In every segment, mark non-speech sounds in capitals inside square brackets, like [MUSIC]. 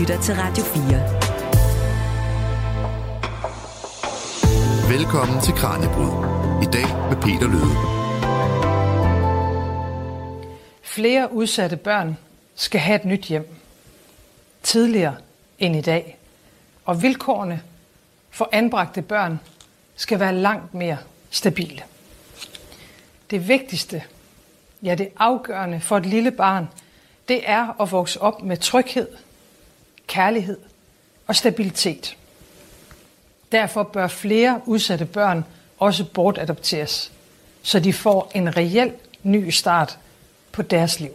lytter til Radio 4. Velkommen til Kranjebrud. I dag med Peter Løde. Flere udsatte børn skal have et nyt hjem. Tidligere end i dag. Og vilkårene for anbragte børn skal være langt mere stabile. Det vigtigste, ja det afgørende for et lille barn, det er at vokse op med tryghed, kærlighed og stabilitet. Derfor bør flere udsatte børn også bortadopteres, så de får en reel ny start på deres liv.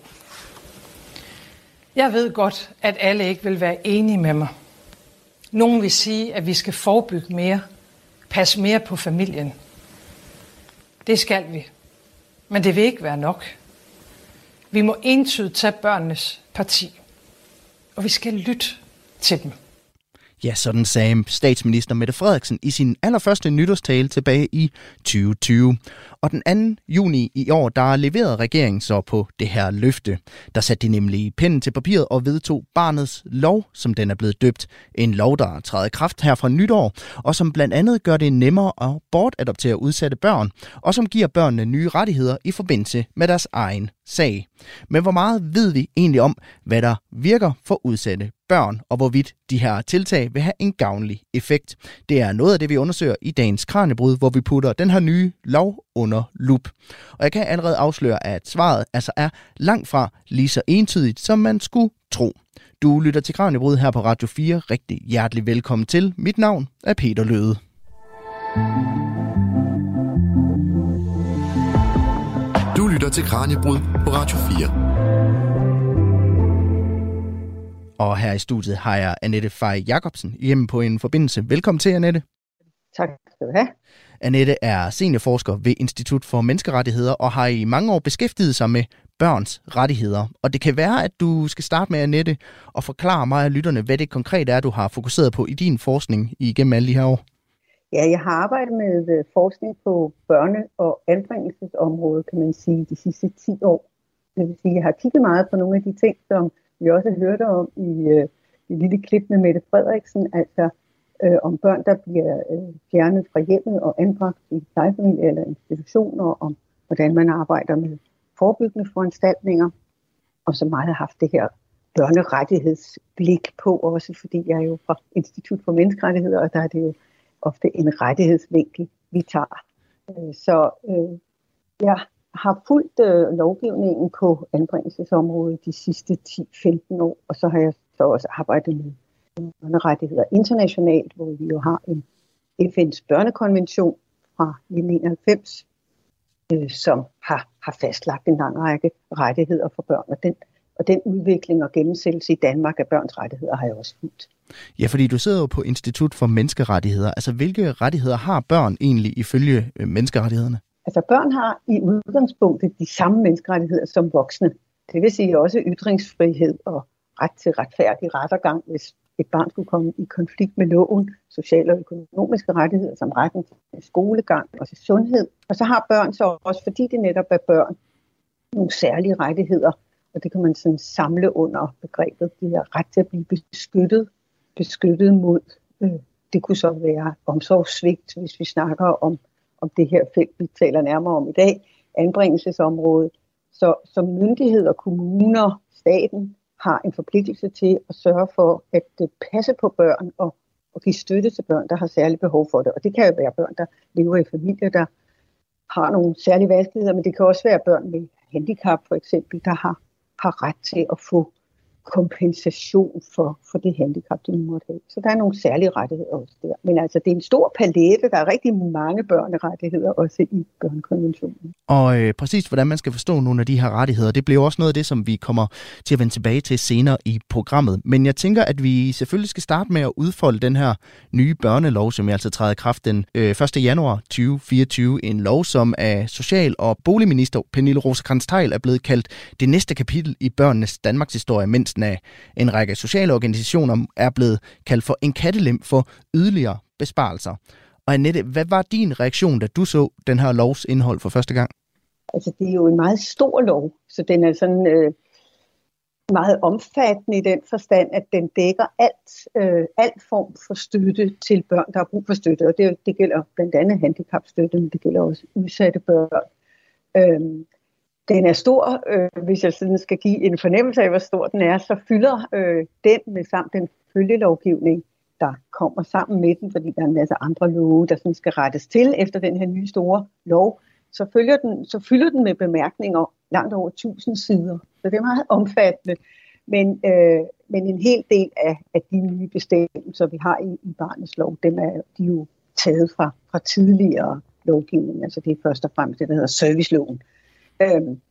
Jeg ved godt, at alle ikke vil være enige med mig. Nogen vil sige, at vi skal forebygge mere, passe mere på familien. Det skal vi. Men det vil ikke være nok. Vi må entydigt tage børnenes parti. Og vi skal lytte til dem. Ja, sådan sagde statsminister Mette Frederiksen i sin allerførste nytårstale tilbage i 2020. Og den 2. juni i år, der leverede regeringen så på det her løfte. Der satte de nemlig pinden til papiret og vedtog barnets lov, som den er blevet døbt. En lov, der træder i kraft her fra nytår, og som blandt andet gør det nemmere at bortadoptere udsatte børn, og som giver børnene nye rettigheder i forbindelse med deres egen sag. Men hvor meget ved vi egentlig om, hvad der virker for udsatte børn, og hvorvidt de her tiltag vil have en gavnlig effekt? Det er noget af det, vi undersøger i dagens Kranjebrud, hvor vi putter den her nye lov under lup. Og jeg kan allerede afsløre, at svaret altså er langt fra lige så entydigt, som man skulle tro. Du lytter til Kranjebrud her på Radio 4. Rigtig hjertelig velkommen til. Mit navn er Peter Løde. Du lytter til Kranjebrud på Radio 4. Og her i studiet har jeg Annette Fej Jacobsen hjemme på en forbindelse. Velkommen til, Annette. Tak skal du have. Annette er seniorforsker ved Institut for Menneskerettigheder og har i mange år beskæftiget sig med børns rettigheder. Og det kan være, at du skal starte med, Annette, og forklare mig og lytterne, hvad det konkret er, du har fokuseret på i din forskning igennem alle de her år. Ja, jeg har arbejdet med øh, forskning på børne- og anbringelsesområdet, kan man sige, de sidste 10 år. Det vil sige, at jeg har kigget meget på nogle af de ting, som vi også hørte om i øh, det lille klip med Mette Frederiksen, altså øh, om børn, der bliver øh, fjernet fra hjemmet og anbragt i plejefamilie eller institutioner, om hvordan man arbejder med forebyggende foranstaltninger, og så meget har haft det her børnerettighedsblik på også, fordi jeg er jo fra Institut for Menneskerettigheder, og der er det jo ofte en rettighedsvinkel, vi tager. Øh, så øh, jeg har fulgt øh, lovgivningen på anbringelsesområdet de sidste 10-15 år, og så har jeg så også arbejdet med børnerettigheder internationalt, hvor vi jo har en FN's børnekonvention fra 1991, øh, som har, har fastlagt en lang række rettigheder for børn, og den, og den udvikling og gennemsættelse i Danmark af børns rettigheder har jeg også fulgt. Ja, fordi du sidder jo på Institut for Menneskerettigheder. Altså, hvilke rettigheder har børn egentlig ifølge øh, menneskerettighederne? Altså, børn har i udgangspunktet de samme menneskerettigheder som voksne. Det vil sige også ytringsfrihed og ret til retfærdig rettergang, hvis et barn skulle komme i konflikt med loven, sociale og økonomiske rettigheder som retten til skolegang og til sundhed. Og så har børn så også, fordi det netop er børn, nogle særlige rettigheder, og det kan man sådan samle under begrebet, de har ret til at blive beskyttet, beskyttet mod, øh, det kunne så være omsorgssvigt, hvis vi snakker om, om det her felt, vi taler nærmere om i dag, anbringelsesområdet. Så så myndigheder, kommuner, staten har en forpligtelse til at sørge for at passe på børn og, og give støtte til børn, der har særlige behov for det. Og det kan jo være børn, der lever i familier, der har nogle særlige vanskeligheder, men det kan også være børn med handicap for eksempel, der har, har ret til at få kompensation for, for det handicap, de måtte have. Så der er nogle særlige rettigheder også der. Men altså, det er en stor palette. Der er rigtig mange børnerettigheder også i børnekonventionen. Og øh, præcis hvordan man skal forstå nogle af de her rettigheder, det bliver også noget af det, som vi kommer til at vende tilbage til senere i programmet. Men jeg tænker, at vi selvfølgelig skal starte med at udfolde den her nye børnelov, som altså træder i kraft den øh, 1. januar 2024. En lov, som af Social- og Boligminister Pernille rosenkrantz er blevet kaldt det næste kapitel i børnenes Danmarks historie, mens ledelsen af en række sociale organisationer er blevet kaldt for en kattelem for yderligere besparelser. Og Annette, hvad var din reaktion, da du så den her lovs indhold for første gang? Altså, det er jo en meget stor lov, så den er sådan... Øh, meget omfattende i den forstand, at den dækker alt, øh, alt form for støtte til børn, der har brug for støtte. Og det, det gælder blandt andet handicapstøtte, men det gælder også udsatte børn. Øhm, den er stor, øh, hvis jeg sådan skal give en fornemmelse af, hvor stor den er, så fylder øh, den med samt den følgelovgivning, der kommer sammen med den, fordi der er en masse andre love, der sådan skal rettes til efter den her nye store lov, så, følger den, så fylder den med bemærkninger langt over 1000 sider. Så det er meget omfattende. Men, øh, men en hel del af, af de nye bestemmelser, vi har i, i barnets lov, dem er de er jo taget fra, fra tidligere lovgivning. Altså det er først og fremmest det, der hedder serviceloven. Øhm,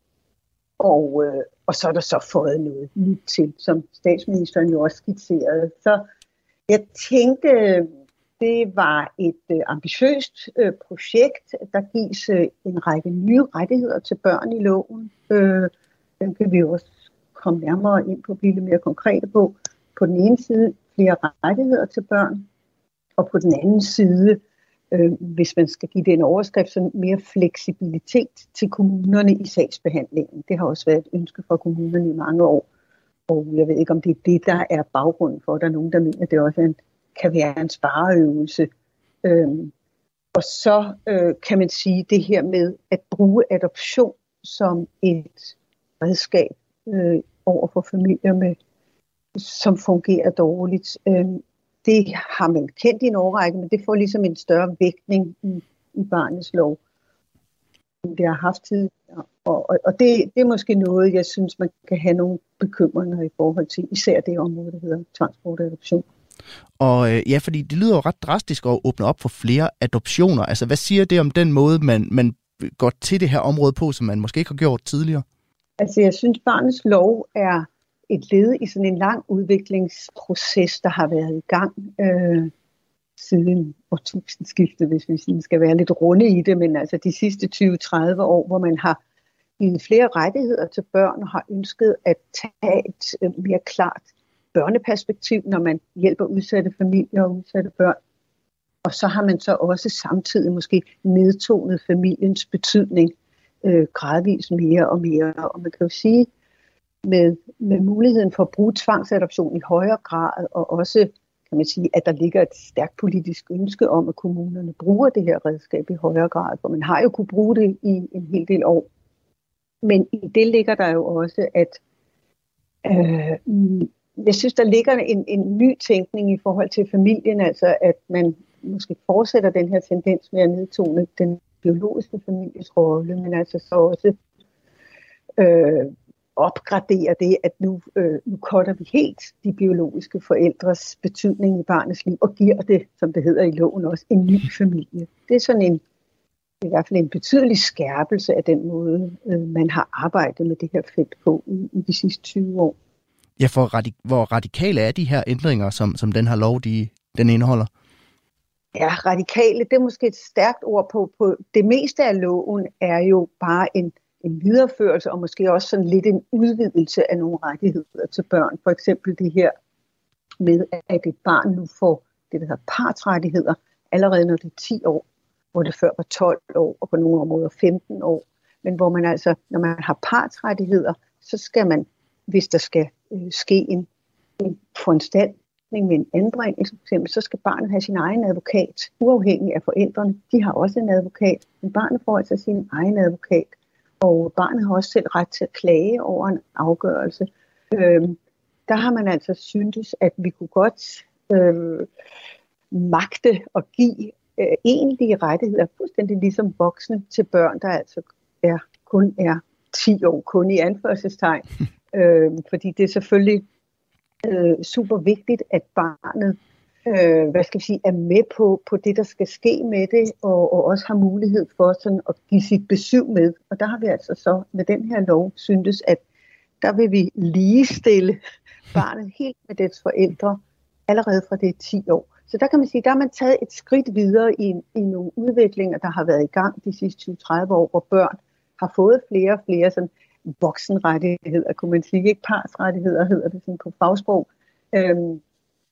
og, øh, og så er der så fået noget nyt til, som statsministeren jo også skitserede. Så jeg tænkte, det var et øh, ambitiøst øh, projekt. Der gives øh, en række nye rettigheder til børn i loven. Øh, dem kan vi også komme nærmere ind på blive lidt mere konkrete på. På den ene side flere rettigheder til børn, og på den anden side, øh, hvis man skal give det en overskrift, så mere fleksibilitet til kommunerne i sagsbehandlingen. Det har også været et ønske fra kommunerne i mange år. Og jeg ved ikke, om det er det, der er baggrunden for, at der er nogen, der mener, at det også er en, kan være en spareøvelse. Øhm, og så øh, kan man sige det her med at bruge adoption som et redskab øh, over for familier, med, som fungerer dårligt. Øh, det har man kendt i en årrække, men det får ligesom en større vægtning i, i barnets lov, end det har haft tid. Og, og, og det, det er måske noget, jeg synes, man kan have nogle bekymringer i forhold til, især det område, der hedder transportadoption. Og øh, ja, fordi det lyder jo ret drastisk at åbne op for flere adoptioner. Altså, hvad siger det om den måde, man, man går til det her område på, som man måske ikke har gjort tidligere? Altså, jeg synes, barnets lov er et led i sådan en lang udviklingsproces, der har været i gang øh, siden årtusindskiftet, hvis vi sådan skal være lidt runde i det, men altså de sidste 20-30 år, hvor man har givet flere rettigheder til børn og har ønsket at tage et øh, mere klart børneperspektiv, når man hjælper udsatte familier og udsatte børn. Og så har man så også samtidig måske nedtonet familiens betydning øh, gradvist mere og mere. Og man kan jo sige, med, med muligheden for at bruge tvangsadoption i højere grad, og også kan man sige, at der ligger et stærkt politisk ønske om, at kommunerne bruger det her redskab i højere grad, for man har jo kunne bruge det i en hel del år. Men i det ligger der jo også, at øh, jeg synes, der ligger en, en ny tænkning i forhold til familien, altså at man måske fortsætter den her tendens med at nedtone den biologiske families rolle, men altså så også øh, opgradere det, at nu, øh, nu cutter vi helt de biologiske forældres betydning i barnets liv, og giver det, som det hedder i loven også, en ny familie. Det er sådan en, i hvert fald en betydelig skærpelse af den måde, øh, man har arbejdet med det her felt på i, i de sidste 20 år. Ja, for radik- hvor radikale er de her ændringer, som, som den her lov, de, den indeholder? Ja, radikale, det er måske et stærkt ord på, på. Det meste af loven er jo bare en, en videreførelse, og måske også sådan lidt en udvidelse af nogle rettigheder til børn. For eksempel det her med, at et barn nu får det, der hedder partsrettigheder, allerede når det er 10 år, hvor det før var 12 år, og på nogle områder 15 år. Men hvor man altså, når man har partsrettigheder, så skal man, hvis der skal øh, ske en, en foranstaltning med en anbringelse, for eksempel, så skal barnet have sin egen advokat, uafhængig af forældrene. De har også en advokat, men barnet får altså sin egen advokat, og barnet har også selv ret til at klage over en afgørelse. Øhm, der har man altså syntes, at vi kunne godt øh, magte at give øh, egentlige rettigheder, fuldstændig ligesom voksne til børn, der altså er, kun er 10 år, kun i anførselstegn. [LAUGHS] øh, fordi det er selvfølgelig øh, super vigtigt, at barnet øh, hvad skal vi sige, er med på, på det, der skal ske med det, og, og også har mulighed for sådan at give sit besøg med. Og der har vi altså så med den her lov syntes, at der vil vi ligestille barnet helt med dets forældre allerede fra det er 10 år. Så der kan man sige, der har man taget et skridt videre i, i nogle udviklinger, der har været i gang de sidste 20-30 år, hvor børn har fået flere og flere sådan voksenrettigheder, kunne man sige, ikke partsrettigheder hedder det sådan på fagsprog. Øhm,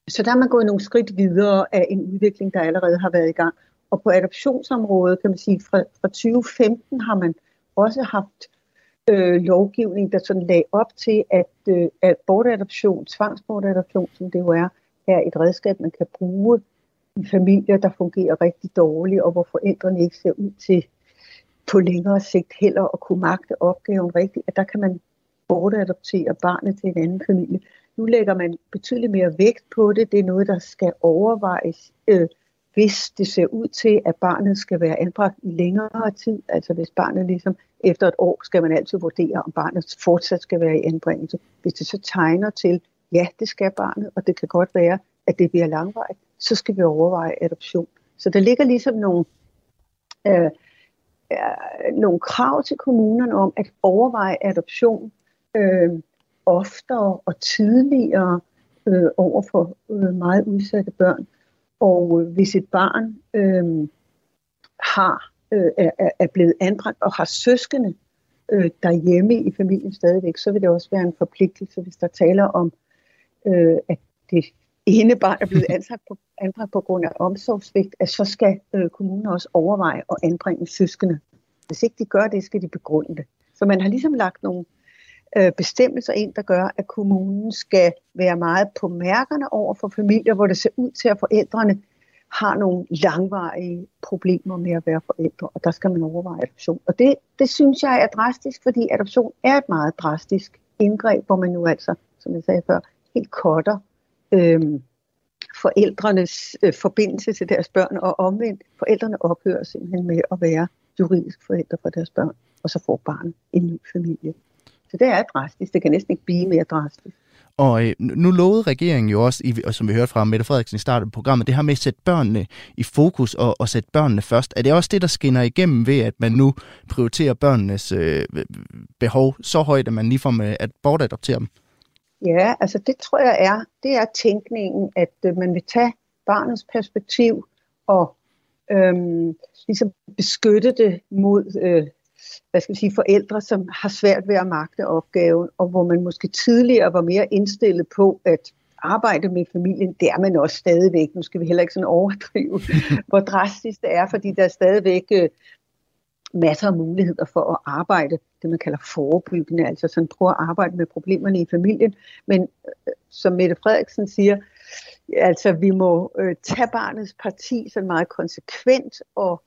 så der er man gået nogle skridt videre af en udvikling, der allerede har været i gang. Og på adoptionsområdet, kan man sige, fra, fra 2015 har man også haft øh, lovgivning, der sådan lagde op til, at, øh, at bortadoption, tvangsbortadoption, som det jo er, er et redskab, man kan bruge i familier, der fungerer rigtig dårligt, og hvor forældrene ikke ser ud til på længere sigt heller at kunne magte opgaven rigtigt, at der kan man bortadoptere barnet til en anden familie. Nu lægger man betydeligt mere vægt på det. Det er noget, der skal overvejes, øh, hvis det ser ud til, at barnet skal være anbragt i længere tid. Altså hvis barnet ligesom efter et år skal man altid vurdere, om barnet fortsat skal være i anbringelse. Hvis det så tegner til, ja, det skal barnet, og det kan godt være, at det bliver langvejt, så skal vi overveje adoption. Så der ligger ligesom nogle, øh, øh, nogle krav til kommunerne om at overveje adoption øh, oftere og tidligere øh, over for øh, meget udsatte børn. Og øh, hvis et barn øh, har øh, er, er blevet anbragt og har søskende øh, derhjemme i familien stadigvæk, så vil det også være en forpligtelse, hvis der taler om, øh, at det ene barn er blevet [LAUGHS] anbragt på, anbragt på grund af omsorgsvigt, at så skal øh, kommunen også overveje at anbringe søskende. Hvis ikke de gør det, skal de begrunde det. Så man har ligesom lagt nogle øh, bestemmelser ind, der gør, at kommunen skal være meget på mærkerne over for familier, hvor det ser ud til, at forældrene har nogle langvarige problemer med at være forældre, og der skal man overveje adoption. Og det, det synes jeg er drastisk, fordi adoption er et meget drastisk indgreb, hvor man nu altså, som jeg sagde før, helt kotter øhm, forældrenes øh, forbindelse til deres børn, og omvendt, forældrene ophører simpelthen med at være juridisk forældre for deres børn, og så får barnet en ny familie. Så det er drastisk. Det kan næsten ikke blive mere drastisk. Og øh, nu lovede regeringen jo også, i, og som vi hørte fra Mette Frederiksen i starten af programmet, det her med at sætte børnene i fokus og, og sætte børnene først. Er det også det, der skinner igennem ved, at man nu prioriterer børnenes øh, behov så højt, at man lige får med at bortadoptere dem? Ja, altså det tror jeg er, det er tænkningen, at øh, man vil tage barnets perspektiv og øhm, ligesom beskytte det mod øh, hvad skal vi sige, forældre, som har svært ved at magte opgaven, og hvor man måske tidligere var mere indstillet på at arbejde med familien, det er man også stadigvæk. Nu skal vi heller ikke sådan overdrive, [LAUGHS] hvor drastisk det er, fordi der er stadigvæk øh, masser af muligheder for at arbejde, det man kalder forebyggende, altså sådan prøve at arbejde med problemerne i familien. Men øh, som Mette Frederiksen siger, altså vi må øh, tage barnets parti så meget konsekvent og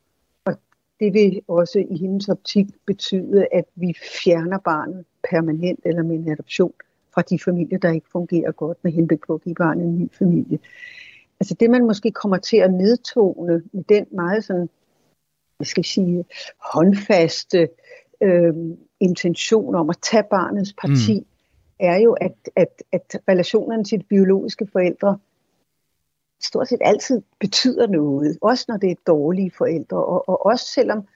det vil også i hendes optik betyde, at vi fjerner barnet permanent eller med en adoption fra de familier, der ikke fungerer godt med henblik på at give barnet en ny familie. Altså det, man måske kommer til at nedtone med den meget sådan, hvad skal jeg sige, håndfaste øh, intention om at tage barnets parti, mm. er jo, at, at, at relationerne til de biologiske forældre stort set altid betyder noget, også når det er dårlige forældre, og, og også selvom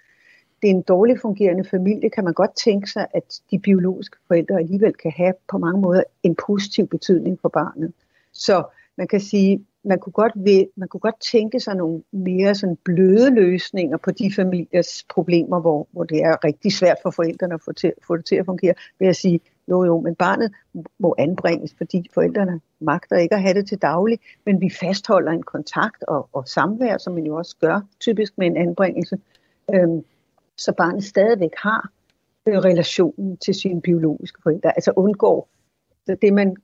det er en dårlig fungerende familie, kan man godt tænke sig, at de biologiske forældre alligevel kan have på mange måder en positiv betydning for barnet. Så man kan sige, man kunne godt, ved, man kunne godt tænke sig nogle mere sådan bløde løsninger på de familiers problemer, hvor, hvor det er rigtig svært for forældrene at få, til, få det til at fungere, ved at sige, jo jo, men barnet må anbringes, fordi forældrene magter ikke at have det til daglig, men vi fastholder en kontakt og, og samvær, som man jo også gør typisk med en anbringelse, øhm, så barnet stadigvæk har øh, relationen til sine biologiske forældre, altså undgår, så det man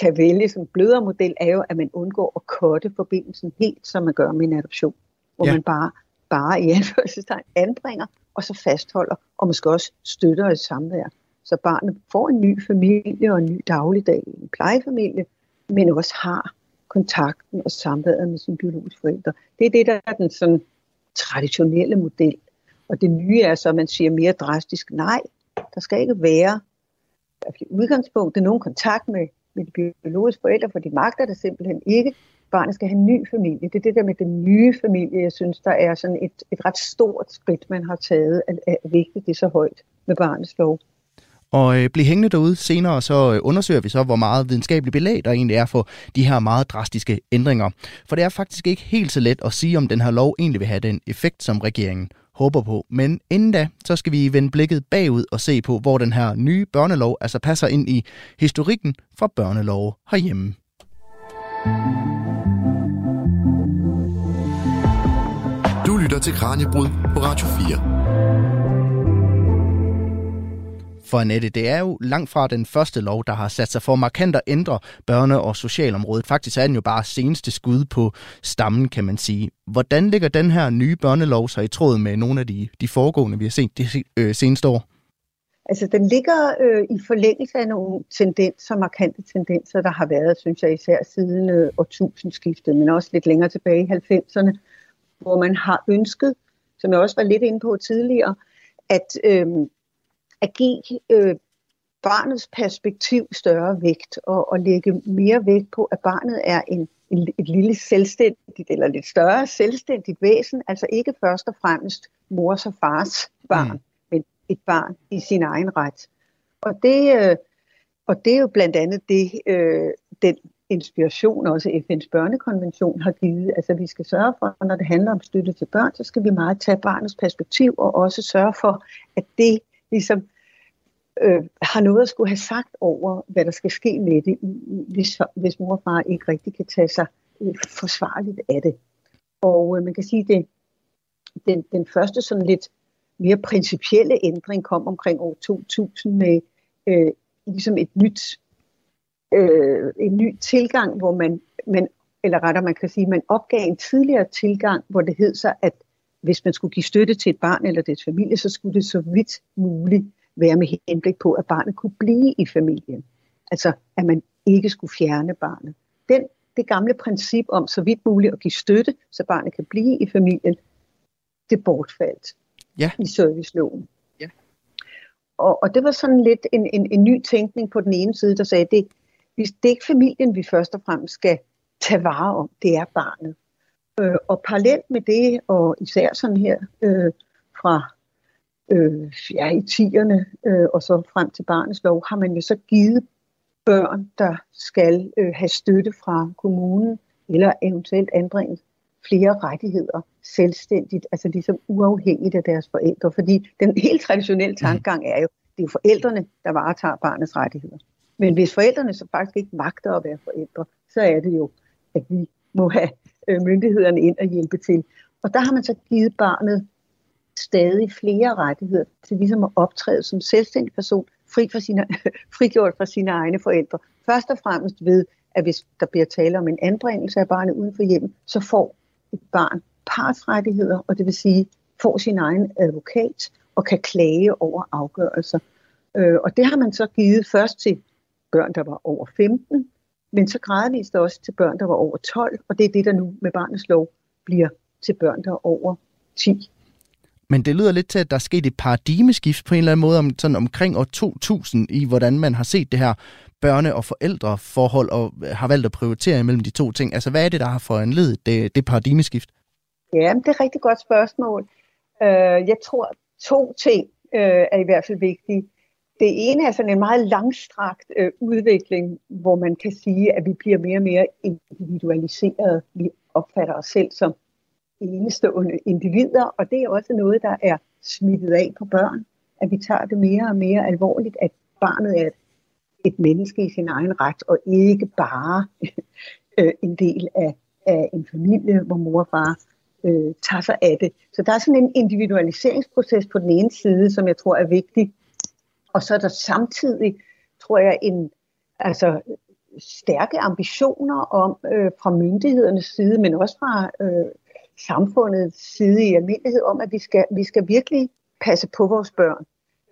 kan vælge som blødere model, er jo, at man undgår at korte forbindelsen helt, som man gør med en adoption, hvor ja. man bare, bare i [LAUGHS] anførselstegn anbringer, og så fastholder, og måske også støtter et samvær så barnet får en ny familie og en ny dagligdag, en plejefamilie, men også har kontakten og samværet med sine biologiske forældre. Det er det, der er den sådan traditionelle model. Og det nye er så, at man siger mere drastisk, nej, der skal ikke være i udgangspunktet nogen kontakt med, med de biologiske forældre, for de magter det simpelthen ikke. Barnet skal have en ny familie. Det er det der med den nye familie, jeg synes, der er sådan et, et ret stort skridt, man har taget, at, at vægte det så højt med barnets lov. Og øh, bliv hængende derude senere, så øh, undersøger vi så, hvor meget videnskabelig belæg der egentlig er for de her meget drastiske ændringer. For det er faktisk ikke helt så let at sige, om den her lov egentlig vil have den effekt, som regeringen håber på. Men inden da, så skal vi vende blikket bagud og se på, hvor den her nye børnelov altså passer ind i historikken for børnelov herhjemme. Du lytter til Kranjebrud på Radio 4. For Annette, det er jo langt fra den første lov, der har sat sig for markant at ændre børne- og socialområdet. Faktisk er den jo bare seneste skud på stammen, kan man sige. Hvordan ligger den her nye børnelov så i tråd med nogle af de, de foregående, vi har set de øh, seneste år? Altså, den ligger øh, i forlængelse af nogle tendenser, markante tendenser, der har været, synes jeg, især siden øh, årtusindskiftet, men også lidt længere tilbage i 90'erne, hvor man har ønsket, som jeg også var lidt inde på tidligere, at, øh, at give øh, barnets perspektiv større vægt og, og lægge mere vægt på, at barnet er en, en, et lille selvstændigt eller lidt større selvstændigt væsen, altså ikke først og fremmest mors og fars barn. Mm et barn i sin egen ret. Og det, øh, og det er jo blandt andet det, øh, den inspiration også FN's børnekonvention har givet. Altså vi skal sørge for, når det handler om støtte til børn, så skal vi meget tage barnets perspektiv og også sørge for, at det ligesom øh, har noget at skulle have sagt over, hvad der skal ske med det, hvis, hvis mor og far ikke rigtig kan tage sig øh, forsvarligt af det. Og øh, man kan sige, det den, den første sådan lidt mere principielle ændring kom omkring år 2000 med øh, ligesom et nyt, øh, en ny tilgang, hvor man, man, eller rettere man kan sige, man opgav en tidligere tilgang, hvor det hed sig, at hvis man skulle give støtte til et barn eller dets familie, så skulle det så vidt muligt være med henblik på, at barnet kunne blive i familien. Altså, at man ikke skulle fjerne barnet. Den, det gamle princip om så vidt muligt at give støtte, så barnet kan blive i familien, det bortfaldt ja. i serviceloven. Ja. Og, og det var sådan lidt en, en, en ny tænkning på den ene side, der sagde, det, det er ikke familien, vi først og fremmest skal tage vare om, det er barnet. Øh, og parallelt med det, og især sådan her øh, fra øh, ja, i tierne øh, og så frem til barnets lov, har man jo så givet børn, der skal øh, have støtte fra kommunen eller eventuelt anbringes, flere rettigheder selvstændigt, altså ligesom uafhængigt af deres forældre. Fordi den helt traditionelle mhm. tankegang er jo, det er jo forældrene, der varetager barnets rettigheder. Men hvis forældrene så faktisk ikke magter at være forældre, så er det jo, at vi må have øh, myndighederne ind og hjælpe til. Og der har man så givet barnet stadig flere rettigheder til ligesom at optræde som selvstændig person, fri fra sine, [LAUGHS] frigjort fra sine egne forældre. Først og fremmest ved, at hvis der bliver tale om en anbringelse af barnet uden for hjemmet, så får et barn partsrettigheder, og det vil sige får sin egen advokat og kan klage over afgørelser. Øh, og det har man så givet først til børn, der var over 15, men så gradvist også til børn, der var over 12, og det er det, der nu med barnets lov bliver til børn, der er over 10. Men det lyder lidt til, at der er sket et paradigmeskift på en eller anden måde om, sådan omkring år 2000 i, hvordan man har set det her børne- og forældreforhold og har valgt at prioritere imellem de to ting. Altså, hvad er det, der har foranledet det, det paradigmeskift? Ja, det er et rigtig godt spørgsmål. Uh, jeg tror, to ting uh, er i hvert fald vigtige. Det ene er sådan en meget langstrakt øh, udvikling, hvor man kan sige, at vi bliver mere og mere individualiseret. Vi opfatter os selv som enestående individer, og det er også noget, der er smittet af på børn. At vi tager det mere og mere alvorligt, at barnet er et, et menneske i sin egen ret, og ikke bare [LAUGHS] øh, en del af, af en familie, hvor mor og far øh, tager sig af det. Så der er sådan en individualiseringsproces på den ene side, som jeg tror er vigtig. Og så er der samtidig, tror jeg, en altså, stærke ambitioner om øh, fra myndighedernes side, men også fra øh, samfundets side i almindelighed, om at vi skal, vi skal virkelig passe på vores børn.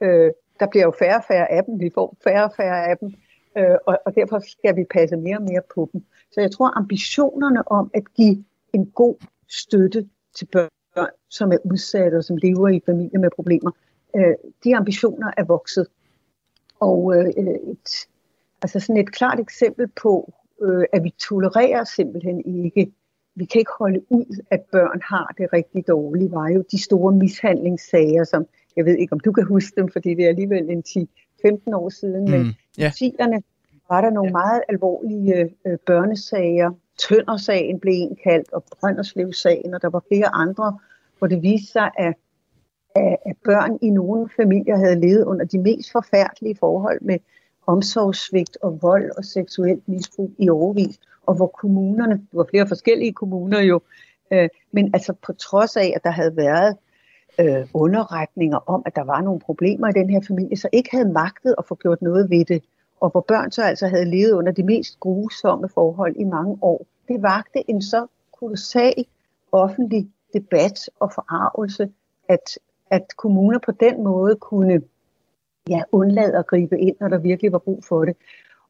Øh, der bliver jo færre og færre af dem, vi får færre og færre af dem, øh, og, og derfor skal vi passe mere og mere på dem. Så jeg tror, ambitionerne om at give en god støtte til børn, som er udsatte og som lever i familier med problemer, øh, de ambitioner er vokset. Og øh, et, altså sådan et klart eksempel på, øh, at vi tolererer simpelthen ikke, vi kan ikke holde ud, at børn har det rigtig dårligt, var jo de store mishandlingssager, som jeg ved ikke, om du kan huske dem, fordi det er alligevel en 10-15 år siden, mm, men yeah. i 10'erne var der nogle meget alvorlige øh, børnesager, Tøndersagen blev en kaldt, og Brønderslev-sagen, og der var flere andre, hvor det viste sig, at, at børn i nogle familier havde levet under de mest forfærdelige forhold med omsorgssvigt og vold og seksuelt misbrug i overvis, og hvor kommunerne, det var flere forskellige kommuner jo, øh, men altså på trods af, at der havde været øh, underretninger om, at der var nogle problemer i den her familie, så ikke havde magtet at få gjort noget ved det, og hvor børn så altså havde levet under de mest grusomme forhold i mange år. Det vagte en så kolossal offentlig debat og forarvelse, at, at kommuner på den måde kunne ja, undlade at gribe ind, når der virkelig var brug for det.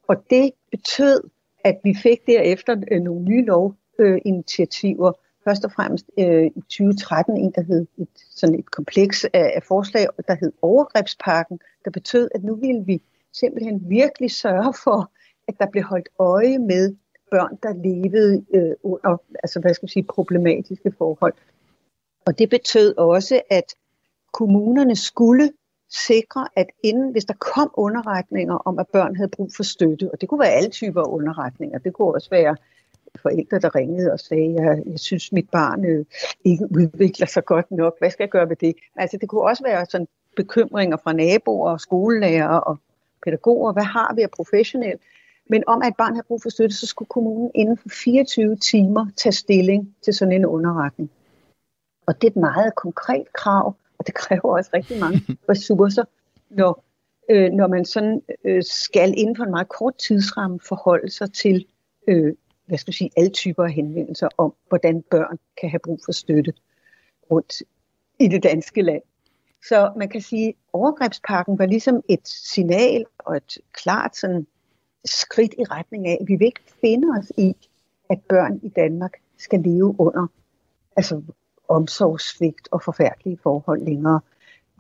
Og det betød, at vi fik derefter øh, nogle nye lovinitiativer, først og fremmest øh, i 2013 en, der hed et, sådan et kompleks af, af forslag, der hed overgrebspakken, der betød, at nu ville vi simpelthen virkelig sørge for, at der blev holdt øje med børn, der levede øh, under altså, hvad skal jeg sige, problematiske forhold. Og det betød også, at kommunerne skulle sikre, at inden, hvis der kom underretninger om, at børn havde brug for støtte, og det kunne være alle typer af underretninger, det kunne også være forældre, der ringede og sagde, jeg, jeg synes, mit barn øh, ikke udvikler sig godt nok, hvad skal jeg gøre ved det? Altså det kunne også være sådan bekymringer fra naboer og skolelærer og pædagoger, hvad har vi af professionelt? Men om at et barn har brug for støtte, så skulle kommunen inden for 24 timer tage stilling til sådan en underretning. Og det er et meget konkret krav, og [LAUGHS] det kræver også rigtig mange ressourcer, når, øh, når man sådan øh, skal inden for en meget kort tidsramme forholde sig til øh, hvad skal jeg sige, alle typer af henvendelser om, hvordan børn kan have brug for støtte rundt i det danske land. Så man kan sige, at overgrebspakken var ligesom et signal og et klart sådan skridt i retning af, at vi vil ikke finde os i, at børn i Danmark skal leve under altså omsorgssvigt og forfærdelige forhold længere.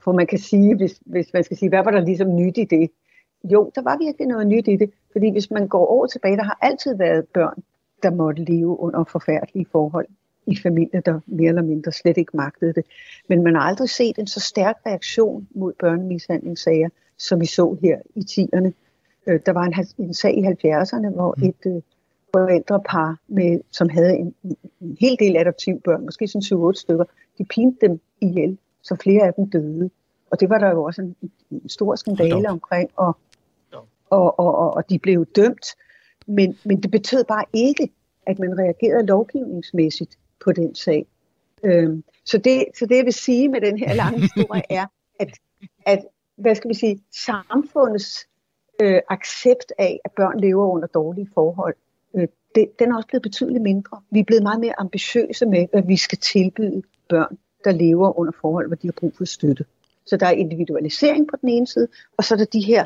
For man kan sige, hvis, hvis man skal sige, hvad var der ligesom nyt i det? Jo, der var virkelig noget nyt i det, fordi hvis man går over tilbage, der har altid været børn, der måtte leve under forfærdelige forhold i familier, der mere eller mindre slet ikke magtede det. Men man har aldrig set en så stærk reaktion mod børnemishandlingssager, som vi så her i 10'erne. Øh, der var en, en sag i 70'erne, hvor mm. et øh, forældrepar, med, som havde en, en hel del adoptivbørn, måske sådan 7-8 stykker, de pinte dem ihjel, så flere af dem døde. Og det var der jo også en, en stor skandale omkring, og, og, og, og, og de blev dømt. Men, men det betød bare ikke, at man reagerede lovgivningsmæssigt på den sag. Øhm, så, det, så det, jeg vil sige med den her lange historie, er, at, at hvad skal vi sige, samfundets øh, accept af, at børn lever under dårlige forhold, Øh, det, den er også blevet betydeligt mindre. Vi er blevet meget mere ambitiøse med, hvad vi skal tilbyde børn, der lever under forhold, hvor de har brug for støtte. Så der er individualisering på den ene side, og så er der de her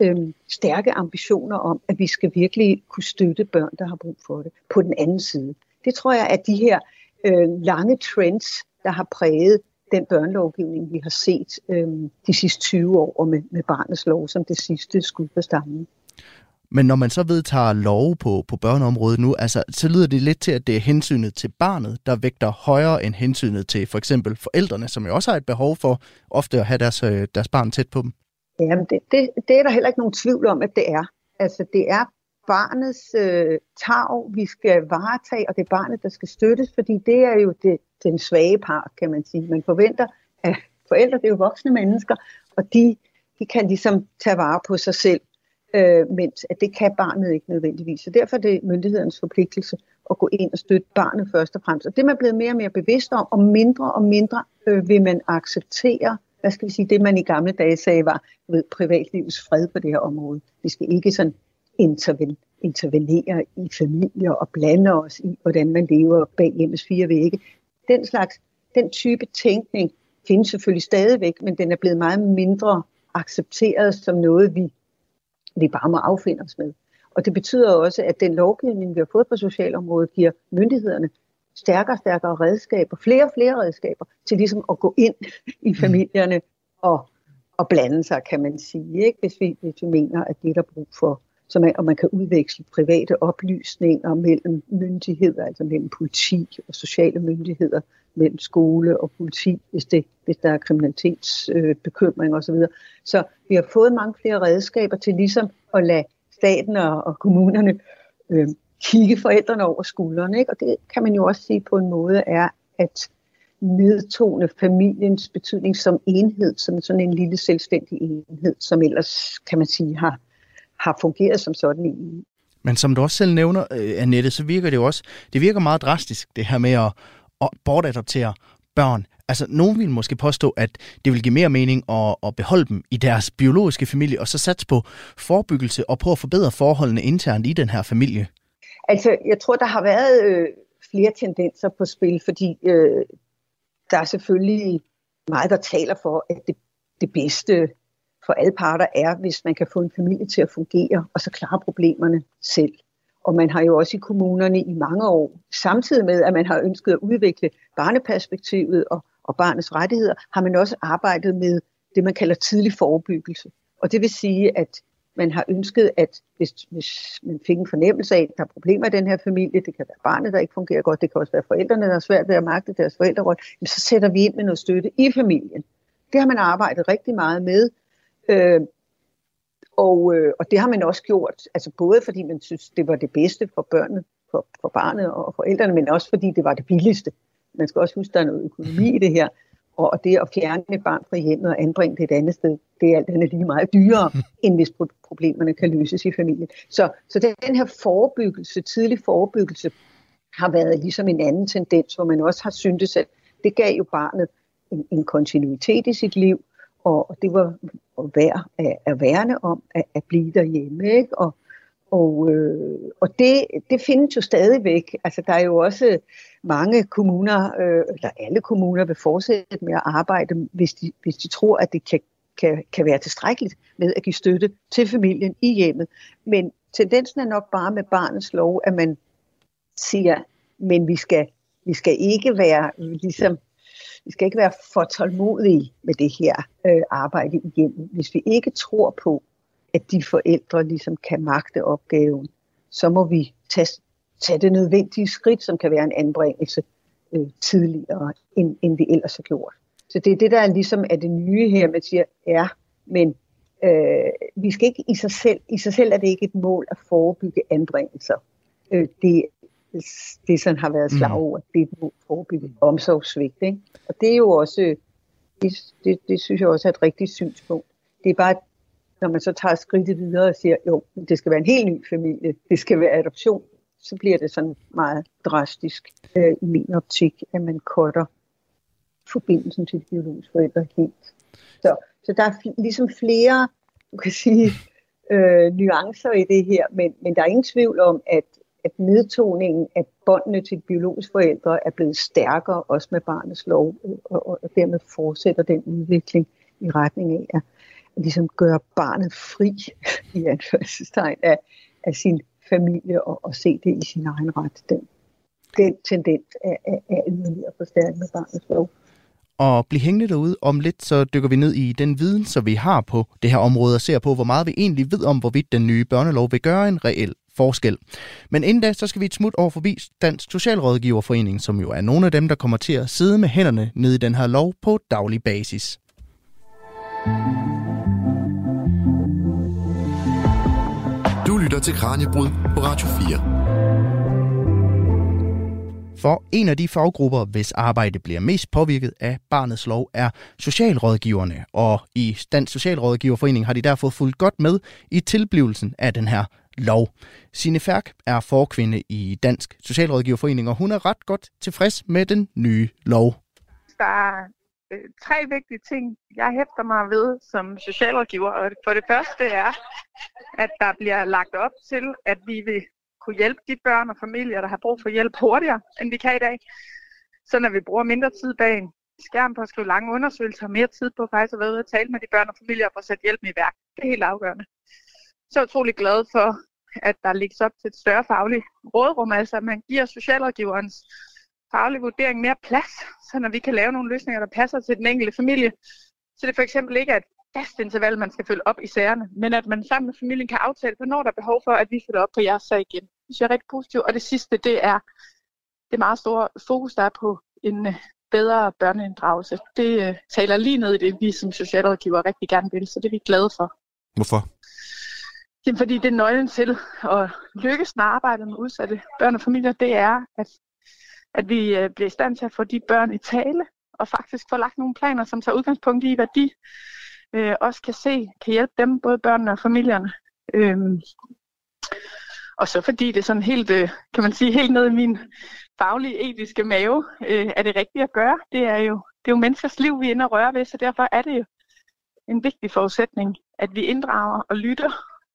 øh, stærke ambitioner om, at vi skal virkelig kunne støtte børn, der har brug for det, på den anden side. Det tror jeg, at de her øh, lange trends, der har præget den børnelovgivning, vi har set øh, de sidste 20 år med, med barnets lov som det sidste skud på stammen. Men når man så vedtager lov på, på børneområdet nu, altså, så lyder det lidt til, at det er hensynet til barnet, der vægter højere end hensynet til for eksempel forældrene, som jo også har et behov for ofte at have deres, øh, deres barn tæt på dem. Jamen, det, det, det er der heller ikke nogen tvivl om, at det er. Altså, det er barnets øh, tag, vi skal varetage, og det er barnet, der skal støttes, fordi det er jo det, den svage part, kan man sige. Man forventer, at forældre det er jo voksne mennesker, og de, de kan ligesom tage vare på sig selv, øh, mens at det kan barnet ikke nødvendigvis. Så derfor er det myndighedernes forpligtelse at gå ind og støtte barnet først og fremmest. Og det er man blevet mere og mere bevidst om, og mindre og mindre øh, vil man acceptere hvad skal vi sige, det man i gamle dage sagde var ved, privatlivets fred på det her område. Vi skal ikke sådan interven, intervenere i familier og blande os i, hvordan man lever bag hjemmes fire vægge. Den slags, den type tænkning findes selvfølgelig stadigvæk, men den er blevet meget mindre accepteret som noget, vi, vi bare må affinde os med. Og det betyder også, at den lovgivning, vi har fået på socialområdet, giver myndighederne stærkere og stærkere redskaber, flere og flere redskaber, til ligesom at gå ind i familierne og, og blande sig, kan man sige, ikke? Hvis, vi, hvis vi mener, at det er der brug for. Så man, og man kan udveksle private oplysninger mellem myndigheder, altså mellem politi og sociale myndigheder, mellem skole og politi, hvis, det, hvis der er kriminalitetsbekymring øh, osv. Så, så vi har fået mange flere redskaber til ligesom at lade staten og, og kommunerne øh, kigge forældrene over skuldrene. Ikke? Og det kan man jo også sige på en måde er at nedtone familiens betydning som enhed, som sådan en lille selvstændig enhed, som ellers, kan man sige, har, har fungeret som sådan i. Men som du også selv nævner, øh, Annette, så virker det jo også, det virker meget drastisk, det her med at, at bortadoptere børn Altså, nogen vil måske påstå, at det vil give mere mening at, at beholde dem i deres biologiske familie, og så satse på forebyggelse og på at forbedre forholdene internt i den her familie. Altså, jeg tror, der har været øh, flere tendenser på spil, fordi øh, der er selvfølgelig meget, der taler for, at det, det bedste for alle parter er, hvis man kan få en familie til at fungere, og så klare problemerne selv. Og man har jo også i kommunerne i mange år, samtidig med at man har ønsket at udvikle barneperspektivet og, og barnets rettigheder, har man også arbejdet med det, man kalder tidlig forebyggelse. Og det vil sige, at man har ønsket, at hvis, hvis man fik en fornemmelse af, at der er problemer i den her familie, det kan være barnet, der ikke fungerer godt, det kan også være forældrene, der er svært ved at magte deres forældrerolle, så sætter vi ind med noget støtte i familien. Det har man arbejdet rigtig meget med, øh, og, øh, og det har man også gjort, altså både fordi man synes, det var det bedste for børnene, for, for barnet og forældrene, men også fordi det var det billigste. Man skal også huske, der er noget økonomi i det her. Og det at fjerne et barn fra hjemmet og anbringe det et andet sted, det er alt andet lige meget dyrere, [LAUGHS] end hvis problemerne kan løses i familien. Så, så den her forebyggelse, tidlig forebyggelse, har været ligesom en anden tendens, hvor man også har syntes, at det gav jo barnet en, en kontinuitet i sit liv, og det var værd at, at værne om, at, at blive derhjemme. Ikke? Og, og, øh, og det, det findes jo stadigvæk. Altså, der er jo også mange kommuner, øh, eller alle kommuner vil fortsætte med at arbejde, hvis de, hvis de tror, at det kan, kan, kan være tilstrækkeligt med at give støtte til familien i hjemmet. Men tendensen er nok bare med barnets lov, at man siger, men vi skal, vi skal ikke være ligesom vi skal ikke være for tålmodige med det her øh, arbejde igennem. Hvis vi ikke tror på, at de forældre ligesom kan magte opgaven, så må vi tage, tage det nødvendige skridt, som kan være en anbringelse øh, tidligere, end, end vi ellers har gjort. Så det er det, der er ligesom er det nye her, man siger, ja, men øh, vi skal ikke i sig selv, i sig selv er det ikke et mål at forebygge anbringelser. Øh, det, det sådan har været mm. slagord, mm. det er forebygge omsorgssvigt. Ikke? Og det er jo også, det, det, det synes jeg også er et rigtigt synspunkt. Det er bare, når man så tager skridtet videre og siger, jo, det skal være en helt ny familie, det skal være adoption, så bliver det sådan meget drastisk øh, i min optik, at man cutter forbindelsen til de biologiske forældre helt. Så, så der er ligesom flere, du kan sige, [LAUGHS] øh, nuancer i det her, men, men der er ingen tvivl om, at, at nedtoningen af båndene til biologiske forældre er blevet stærkere, også med barnets lov, og, og, og dermed fortsætter den udvikling i retning af at, at ligesom gøre barnet fri [LAUGHS] i anførselstegn af, af sin familie og, og se det i sin egen ret. Den, den tendens er, er, er yderligere forstærket med barnets lov. Og bliv hængende derude. Om lidt så dykker vi ned i den viden, som vi har på det her område, og ser på, hvor meget vi egentlig ved om, hvorvidt den nye børnelov vil gøre en reel forskel. Men inden da, så skal vi et smut over forbi Dansk Socialrådgiverforening, som jo er nogle af dem, der kommer til at sidde med hænderne nede i den her lov på daglig basis. Du lytter til Kranjebrud på Radio 4. For en af de faggrupper, hvis arbejde bliver mest påvirket af barnets lov, er socialrådgiverne. Og i Dansk Socialrådgiverforening har de derfor fulgt godt med i tilblivelsen af den her lov. Sine Færk er forkvinde i Dansk Socialrådgiverforening, og hun er ret godt tilfreds med den nye lov. Der er øh, tre vigtige ting, jeg hæfter mig ved som socialrådgiver. Og for det første er, at der bliver lagt op til, at vi vil kunne hjælpe de børn og familier, der har brug for hjælp hurtigere, end vi kan i dag. Så når vi bruger mindre tid bag en skærm på at skrive lange undersøgelser, og mere tid på faktisk at være ude og tale med de børn og familier for at sætte hjælpen i værk. Det er helt afgørende. Så er jeg utrolig glad for, at der lægges op til et større fagligt rådrum, altså at man giver socialrådgiverens faglige vurdering mere plads, så når vi kan lave nogle løsninger, der passer til den enkelte familie, så det for eksempel ikke er et fast interval, man skal følge op i sagerne, men at man sammen med familien kan aftale, hvornår der er behov for, at vi følger op på jeres sag igen. Det synes jeg er rigtig positivt. Og det sidste, det er det meget store fokus, der er på en øh, bedre børneinddragelse. Det uh, taler lige ned i det, vi som socialrådgiver rigtig gerne vil, så det er vi glade for. Hvorfor? Jamen, fordi det er nøglen til at lykkes med arbejdet med udsatte børn og familier, det er, at, at vi øh, bliver i stand til at få de børn i tale, og faktisk få lagt nogle planer, som tager udgangspunkt i, hvad de øh, også kan se, kan hjælpe dem, både børnene og familierne. Øhm, og så fordi det er sådan helt, øh, kan man sige, helt ned i min faglige, etiske mave, øh, er det rigtigt at gøre. Det er jo det er jo menneskers liv, vi er inde og røre ved, så derfor er det jo en vigtig forudsætning, at vi inddrager og lytter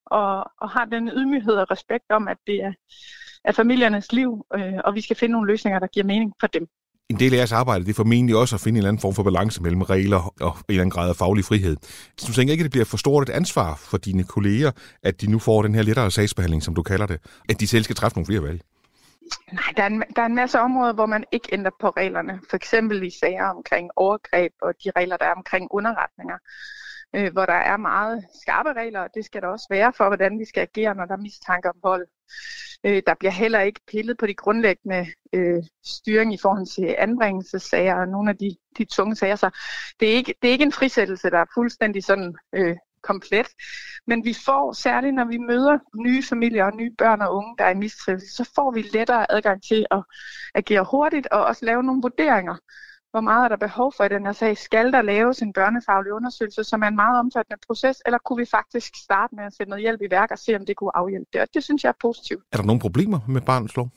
og, og har den ydmyghed og respekt om, at det er, er familiernes liv, øh, og vi skal finde nogle løsninger, der giver mening for dem. En del af jeres arbejde det er formentlig også at finde en eller anden form for balance mellem regler og en eller anden grad af faglig frihed. Så du tænker ikke, at det bliver for stort et ansvar for dine kolleger, at de nu får den her lettere sagsbehandling, som du kalder det, at de selv skal træffe nogle flere valg? Nej, der er, en, der er en masse områder, hvor man ikke ændrer på reglerne. For eksempel i sager omkring overgreb og de regler, der er omkring underretninger øh, hvor der er meget skarpe regler, og det skal der også være for, hvordan vi skal agere, når der er mistanke om vold. Øh, der bliver heller ikke pillet på de grundlæggende øh, styring i forhold til anbringelsessager og nogle af de, de tunge sager. Så det er, ikke, det er ikke en frisættelse, der er fuldstændig sådan øh, komplet. Men vi får, særligt når vi møder nye familier og nye børn og unge, der er i mistrivsel, så får vi lettere adgang til at agere hurtigt og også lave nogle vurderinger hvor meget er der behov for i den her sag? Skal der laves en børnefaglig undersøgelse, som er en meget omfattende proces, eller kunne vi faktisk starte med at sætte noget hjælp i værk og se, om det kunne afhjælpe det? Og det synes jeg er positivt. Er der nogle problemer med barnets lov?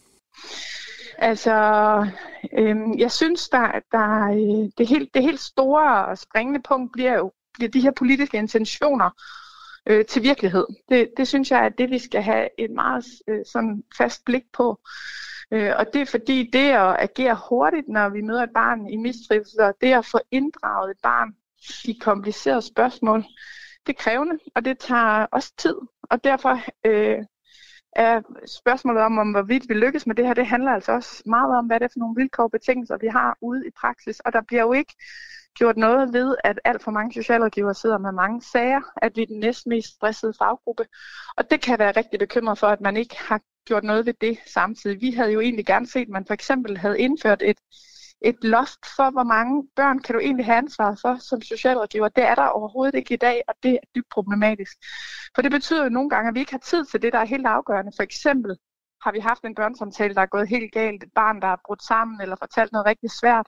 Altså, øhm, jeg synes, der, der øh, det, helt, det helt store og springende punkt bliver jo bliver de her politiske intentioner øh, til virkelighed. Det, det synes jeg er det, vi skal have et meget øh, sådan fast blik på. Øh, og det er fordi det at agere hurtigt, når vi møder et barn i mistrivsel, og det at få inddraget et barn i komplicerede spørgsmål, det er krævende, og det tager også tid. Og derfor øh, er spørgsmålet om, om hvorvidt vi lykkes med det her, det handler altså også meget om, hvad det er for nogle vilkår og betingelser, vi har ude i praksis. Og der bliver jo ikke gjort noget ved, at alt for mange socialrådgivere sidder med mange sager, at vi er den næstmest stressede faggruppe. Og det kan være rigtig bekymret for, at man ikke har gjort noget ved det samtidig. Vi havde jo egentlig gerne set, at man for eksempel havde indført et, et loft for, hvor mange børn kan du egentlig have ansvaret for som socialrådgiver. Det er der overhovedet ikke i dag, og det er dybt problematisk. For det betyder jo nogle gange, at vi ikke har tid til det, der er helt afgørende. For eksempel har vi haft en børnesamtale, der er gået helt galt, et barn, der er brudt sammen eller fortalt noget rigtig svært,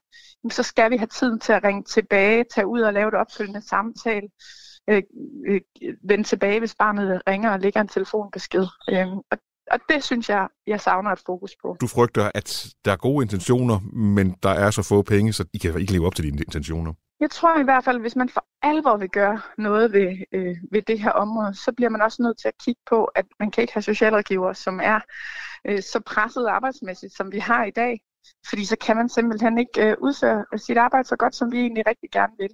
så skal vi have tiden til at ringe tilbage, tage ud og lave et opfølgende samtale, øh, øh, øh vende tilbage, hvis barnet ringer og lægger en telefonbesked. Øh, og og det synes jeg, jeg savner et fokus på. Du frygter, at der er gode intentioner, men der er så få penge, så I kan ikke leve op til dine intentioner. Jeg tror i hvert fald, hvis man for alvor vil gøre noget ved, øh, ved det her område, så bliver man også nødt til at kigge på, at man kan ikke have socialrådgivere, som er øh, så presset arbejdsmæssigt, som vi har i dag. Fordi så kan man simpelthen ikke øh, udføre sit arbejde så godt, som vi egentlig rigtig gerne vil.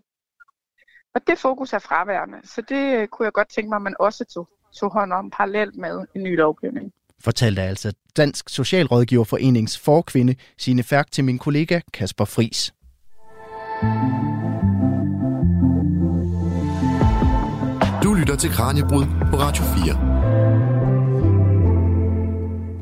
Og det fokus er fraværende, så det øh, kunne jeg godt tænke mig, at man også tog, tog hånd om parallelt med en ny lovgivning fortalte altså Dansk Socialrådgiverforenings forkvinde Sine Færk til min kollega Kasper Fris. Du lytter til Kranjebrud på Radio 4.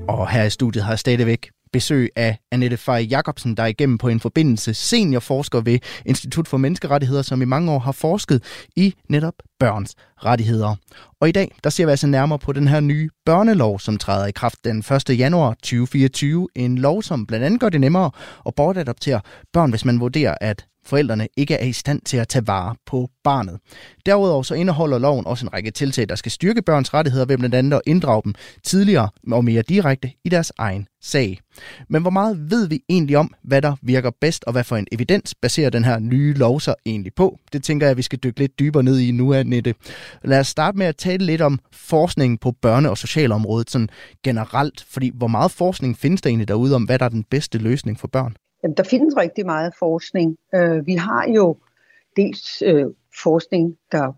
Og her i studiet har jeg stadigvæk besøg af Annette Fej Jacobsen, der er igennem på en forbindelse seniorforsker ved Institut for Menneskerettigheder, som i mange år har forsket i netop børns rettigheder. Og i dag, der ser vi altså nærmere på den her nye børnelov, som træder i kraft den 1. januar 2024. En lov, som blandt andet gør det nemmere at bortadoptere børn, hvis man vurderer, at forældrene ikke er i stand til at tage vare på barnet. Derudover så indeholder loven også en række tiltag, der skal styrke børns rettigheder ved blandt andet at inddrage dem tidligere og mere direkte i deres egen sag. Men hvor meget ved vi egentlig om, hvad der virker bedst, og hvad for en evidens baserer den her nye lov så egentlig på? Det tænker jeg, at vi skal dykke lidt dybere ned i nu, Annette. Lad os starte med at tale lidt om forskningen på børne- og socialområdet sådan generelt, fordi hvor meget forskning findes der egentlig derude om, hvad der er den bedste løsning for børn? Jamen, der findes rigtig meget forskning. Øh, vi har jo dels øh, forskning, der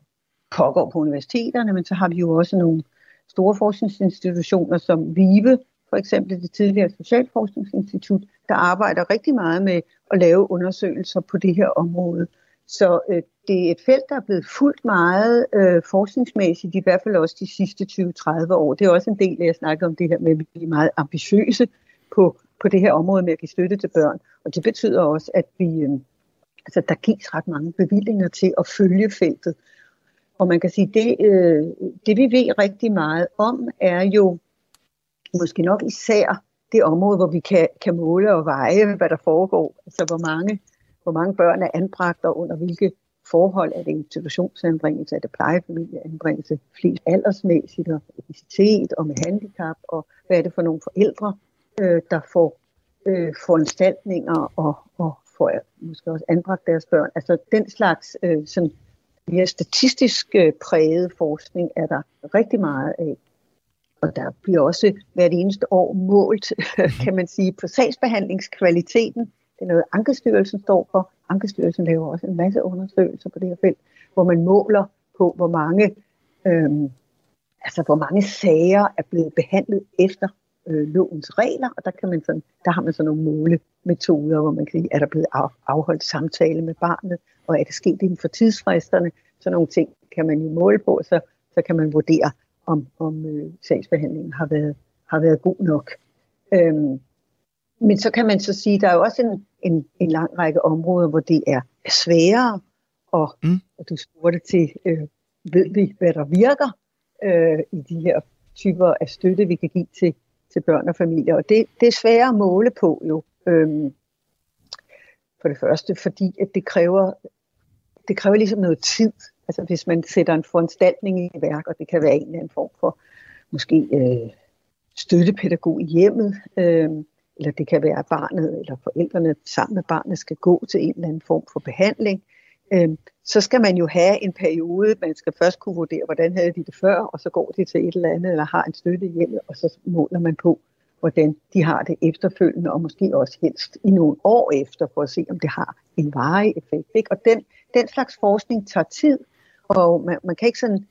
pågår på universiteterne, men så har vi jo også nogle store forskningsinstitutioner som VIVE, for eksempel det tidligere Socialforskningsinstitut, der arbejder rigtig meget med at lave undersøgelser på det her område. Så øh, det er et felt, der er blevet fuldt meget øh, forskningsmæssigt, i hvert fald også de sidste 20-30 år. Det er også en del af at snakke om det her med, at vi er meget ambitiøse på, på det her område med at give støtte til børn. Og det betyder også, at vi, øh, altså, der gives ret mange bevillinger til at følge feltet. Og man kan sige, det, øh, det vi ved rigtig meget om, er jo måske nok især det område, hvor vi kan, kan måle og veje, hvad der foregår. Altså hvor mange, hvor mange børn er anbragt, og under hvilke forhold er det institutionsanbringelse, er det plejefamilieanbringelse, flest aldersmæssigt og etnicitet og med handicap, og hvad er det for nogle forældre, øh, der får øh, foranstaltninger og, og får måske også anbragt deres børn. Altså den slags øh, sådan mere statistisk øh, præget forskning er der rigtig meget af. Og der bliver også hvert eneste år målt, [LAUGHS] kan man sige, på sagsbehandlingskvaliteten. Det er noget, Ankestyrelsen står for. Ankestyrelsen laver også en masse undersøgelser på det her felt, hvor man måler på, hvor mange, øhm, altså hvor mange sager er blevet behandlet efter øh, lovens regler, og der, kan man sådan, der har man sådan nogle målemetoder, hvor man kan sige, er der blevet af, afholdt samtale med barnet, og er det sket inden for tidsfristerne, sådan nogle ting kan man jo måle på, så, så kan man vurdere, om, om øh, sagsbehandlingen har været, har været god nok. Øhm, men så kan man så sige, at der er jo også en, en, en lang række områder, hvor det er sværere, og, mm. og du spurgte til, øh, ved vi, hvad der virker øh, i de her typer af støtte, vi kan give til, til børn og familier. Og det, det er svært at måle på jo. Øhm, for det første, fordi at det kræver, det kræver ligesom noget tid. Altså hvis man sætter en foranstaltning i værk, og det kan være en eller anden form for måske øh, støttepædagog i hjemmet, øh, eller det kan være, at barnet eller forældrene sammen med barnet skal gå til en eller anden form for behandling, øh, så skal man jo have en periode, man skal først kunne vurdere, hvordan havde de det før, og så går de til et eller andet, eller har en støtte i og så måler man på, hvordan de har det efterfølgende, og måske også helst i nogle år efter, for at se, om det har en varig effekt. Ikke? Og den, den slags forskning tager tid, og man, man kan ikke sådan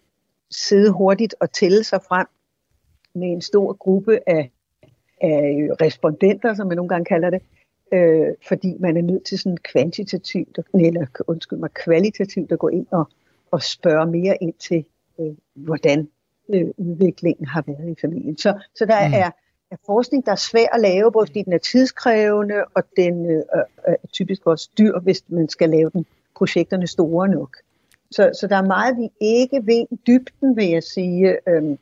sidde hurtigt og tælle sig frem med en stor gruppe af, af respondenter, som man nogle gange kalder det, øh, fordi man er nødt til sådan kvantitativt, eller undskyld mig, kvalitativt at gå ind og, og spørge mere ind til, øh, hvordan øh, udviklingen har været i familien. Så, så der mm. er, er forskning, der er svær at lave, både fordi den er tidskrævende, og den øh, er typisk også dyr, hvis man skal lave den projekterne store nok. Så, så der er meget, vi ikke ved i dybden, vil jeg sige. Øhm,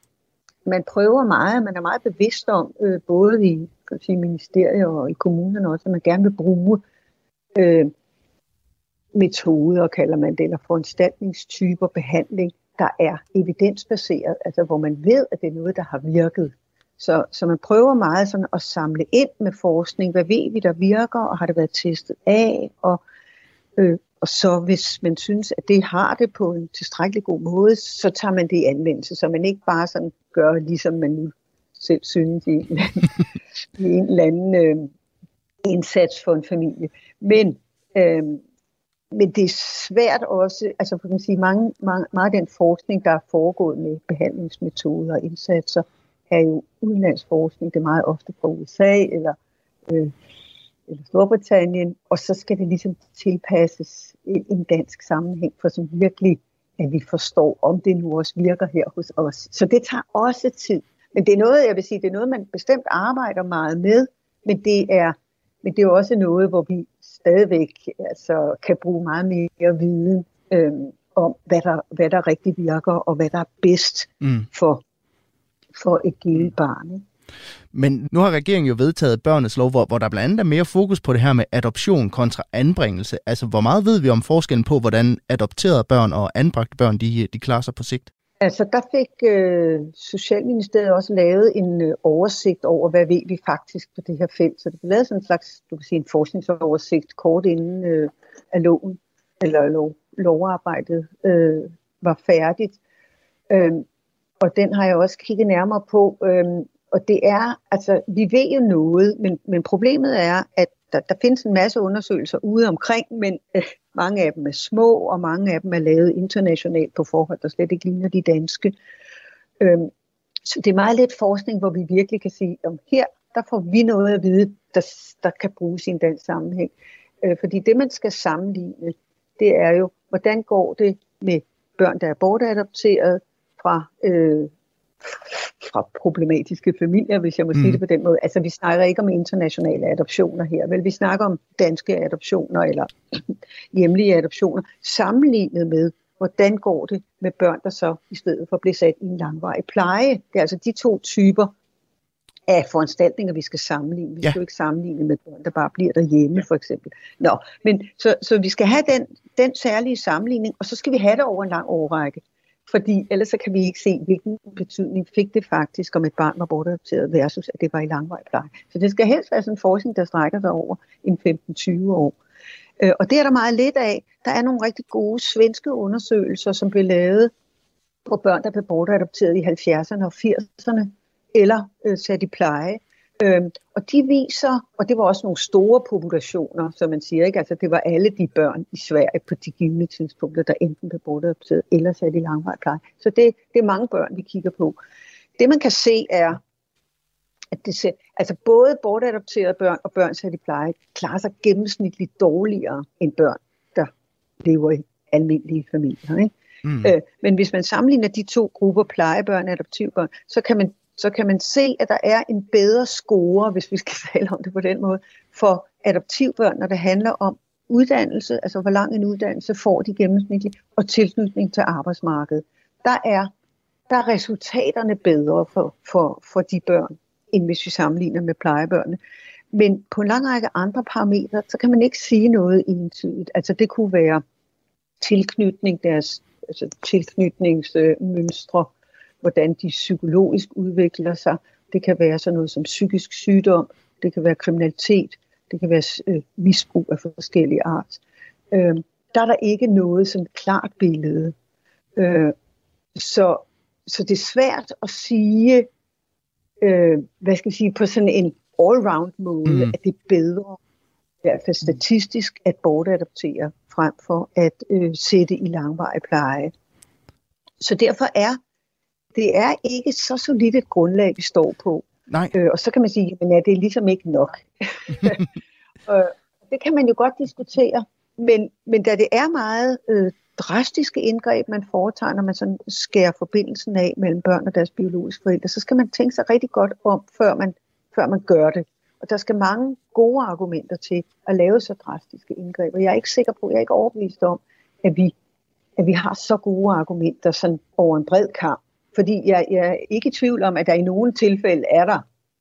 man prøver meget, man er meget bevidst om, øh, både i kan sige, ministerier og i kommunerne også, at man gerne vil bruge øh, metoder, kalder man det, eller foranstaltningstyper behandling, der er evidensbaseret, altså hvor man ved, at det er noget, der har virket. Så, så man prøver meget sådan at samle ind med forskning, hvad ved vi, der virker, og har det været testet af, og øh, og så hvis man synes, at det har det på en tilstrækkelig god måde, så tager man det i anvendelse, så man ikke bare sådan gør, ligesom man nu selv synes i en eller anden, i en eller anden øh, indsats for en familie. Men, øh, men det er svært også, altså for at sige, mange, mange, meget af den forskning, der er foregået med behandlingsmetoder og indsatser, er jo udenlandsforskning. Det er meget ofte fra USA eller øh, eller Storbritannien, og så skal det ligesom tilpasses i en dansk sammenhæng, for som virkelig, at vi forstår, om det nu også virker her hos os. Så det tager også tid. Men det er noget, jeg vil sige, det er noget, man bestemt arbejder meget med, men det er, men det er også noget, hvor vi stadigvæk altså, kan bruge meget mere viden øhm, om, hvad der, hvad der rigtig virker, og hvad der er bedst mm. for, for et givet barn. Ikke? Men nu har regeringen jo vedtaget børnenes lov, hvor, hvor der blandt andet er mere fokus på det her med adoption kontra anbringelse. Altså, hvor meget ved vi om forskellen på, hvordan adopterede børn og anbragte børn, de, de klarer sig på sigt? Altså, der fik øh, Socialministeriet også lavet en øh, oversigt over, hvad ved vi faktisk på det her felt. Så det blev lavet sådan en slags, du kan sige, en forskningsoversigt kort inden øh, at loven, eller lov, lovarbejdet øh, var færdigt. Øh, og den har jeg også kigget nærmere på. Øh, og det er, altså, vi ved jo noget, men, men problemet er, at der, der findes en masse undersøgelser ude omkring, men øh, mange af dem er små, og mange af dem er lavet internationalt på forhold, der slet ikke ligner de danske. Øhm, så det er meget lidt forskning, hvor vi virkelig kan sige, om her, der får vi noget at vide, der, der kan bruges i en dansk sammenhæng. Øh, fordi det, man skal sammenligne, det er jo, hvordan går det med børn, der er bortadopteret fra øh, fra problematiske familier, hvis jeg må mm. sige det på den måde. Altså, vi snakker ikke om internationale adoptioner her, vel? Vi snakker om danske adoptioner eller [LAUGHS] hjemlige adoptioner, sammenlignet med, hvordan går det med børn, der så i stedet for bliver sat i en langvarig pleje. Det er altså de to typer af foranstaltninger, vi skal sammenligne. Vi ja. skal jo ikke sammenligne med børn, der bare bliver derhjemme, for eksempel. Nå, men så, så vi skal have den, den særlige sammenligning, og så skal vi have det over en lang årrække fordi ellers så kan vi ikke se, hvilken betydning fik det faktisk, om et barn var bortadopteret versus, at det var i langvej pleje. Så det skal helst være sådan en forskning, der strækker sig over en 15-20 år. Øh, og det er der meget lidt af. Der er nogle rigtig gode svenske undersøgelser, som blev lavet på børn, der blev bortadopteret i 70'erne og 80'erne, eller øh, sat i pleje. Øhm, og de viser, og det var også nogle store populationer, som man siger, ikke? Altså, det var alle de børn i Sverige på de givende tidspunkter, der enten blev bortadopteret eller sat i langvarig pleje. Så det, det er mange børn, vi kigger på. Det man kan se er, at det ser, altså både bortadopterede børn og børn sat i pleje klarer sig gennemsnitligt dårligere end børn, der lever i almindelige familier. Ikke? Mm. Øh, men hvis man sammenligner de to grupper, plejebørn og adoptivbørn, så kan man så kan man se, at der er en bedre score, hvis vi skal [LAUGHS] tale om det på den måde, for adoptivbørn, når det handler om uddannelse, altså hvor lang en uddannelse får de gennemsnitligt, og tilknytning til arbejdsmarkedet. Der er, der er resultaterne bedre for, for, for de børn, end hvis vi sammenligner med plejebørnene. Men på en lang række andre parametre, så kan man ikke sige noget entydigt. Altså det kunne være tilknytning, deres altså tilknytningsmønstre, hvordan de psykologisk udvikler sig. Det kan være sådan noget som psykisk sygdom, det kan være kriminalitet, det kan være øh, misbrug af forskellige art. Øh, der er der ikke noget sådan klart billede. Øh, så, så det er svært at sige, øh, hvad skal jeg sige, på sådan en all-round måde, mm. at det er bedre, i hvert fald statistisk, at bortadoptere frem for at øh, sætte i langvarig pleje. Så derfor er det er ikke så solidt et grundlag, vi står på. Nej. Øh, og så kan man sige, at ja, det er ligesom ikke nok. [LAUGHS] øh, det kan man jo godt diskutere, men, men da det er meget øh, drastiske indgreb, man foretager, når man sådan skærer forbindelsen af mellem børn og deres biologiske forældre, så skal man tænke sig rigtig godt om, før man, før man gør det. Og der skal mange gode argumenter til at lave så drastiske indgreb. Og jeg er ikke sikker på, jeg er ikke overbevist om, at vi, at vi har så gode argumenter sådan over en bred kamp fordi jeg, jeg er ikke i tvivl om, at der i nogle tilfælde er der,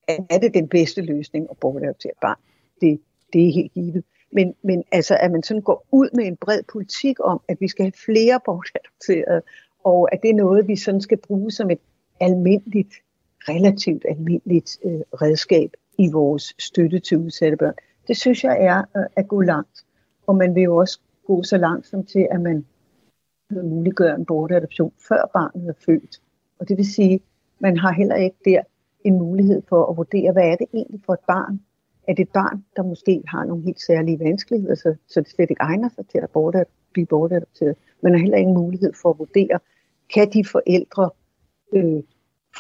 at er det den bedste løsning at bortadoptere barn. Det, det er helt givet. Men, men altså, at man sådan går ud med en bred politik om, at vi skal have flere bortadopterede, og at det er noget, vi sådan skal bruge som et almindeligt, relativt almindeligt øh, redskab i vores støtte til udsatte børn. Det synes jeg er øh, at gå langt. Og man vil jo også gå så langt som til, at man muliggør en bortadoption, før barnet er født. Og det vil sige, man har heller ikke der en mulighed for at vurdere, hvad er det egentlig for et barn? Er det et barn, der måske har nogle helt særlige vanskeligheder, så, så det slet ikke egner sig til at borte, blive bortadopteret? Man har heller ingen mulighed for at vurdere, kan de forældre øh,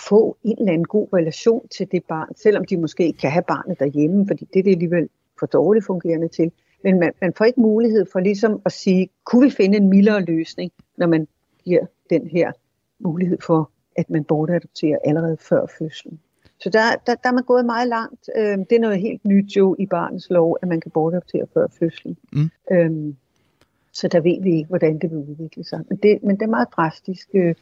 få en eller anden god relation til det barn, selvom de måske ikke kan have barnet derhjemme, fordi det er det alligevel for dårligt fungerende til. Men man, man får ikke mulighed for ligesom at sige, kunne vi finde en mildere løsning, når man giver den her mulighed for at man bortadopterer allerede før fødslen. Så der, der, der er man gået meget langt. Øhm, det er noget helt nyt jo i barnets lov, at man kan bortadoptere før fødslen. Mm. Øhm, så der ved vi ikke, hvordan det vil udvikle sig. Men det, men det er meget drastiske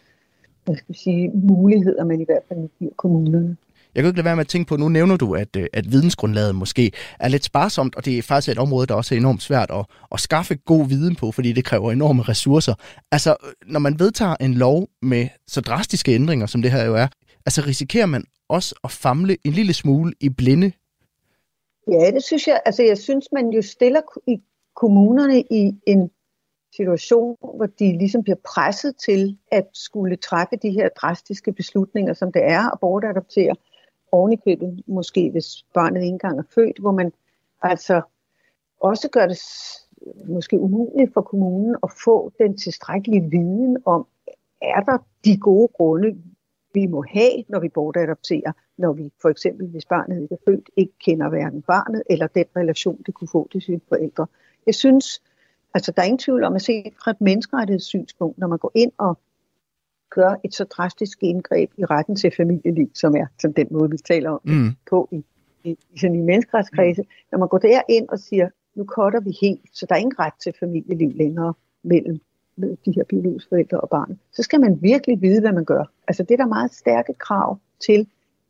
hvad skal sige, muligheder, man i hvert fald giver kommunerne. Jeg kan ikke lade være med at tænke på, nu nævner du, at, øh, at vidensgrundlaget måske er lidt sparsomt, og det er faktisk et område, der også er enormt svært at, at skaffe god viden på, fordi det kræver enorme ressourcer. Altså, øh, når man vedtager en lov med så drastiske ændringer, som det her jo er, altså risikerer man også at famle en lille smule i blinde? Ja, det synes jeg. Altså, jeg synes, man jo stiller i kommunerne i en situation, hvor de ligesom bliver presset til at skulle træffe de her drastiske beslutninger, som det er at bortadoptere ovenikøbet, måske hvis barnet ikke engang er født, hvor man altså også gør det måske umuligt for kommunen at få den tilstrækkelige viden om, er der de gode grunde, vi må have, når vi bortadopterer, når vi for eksempel, hvis barnet ikke er født, ikke kender hverken barnet eller den relation, det kunne få til sine forældre. Jeg synes, altså der er ingen tvivl om at se fra et menneskerettighedssynspunkt, når man går ind og gør et så drastisk indgreb i retten til familieliv, som er som den måde, vi taler om mm. på i, i, sådan i menneskeretskredse. Når man går der ind og siger, nu cutter vi helt, så der er ingen ret til familieliv længere mellem de her biologiske forældre og barnet, så skal man virkelig vide, hvad man gør. Altså det er der meget stærke krav til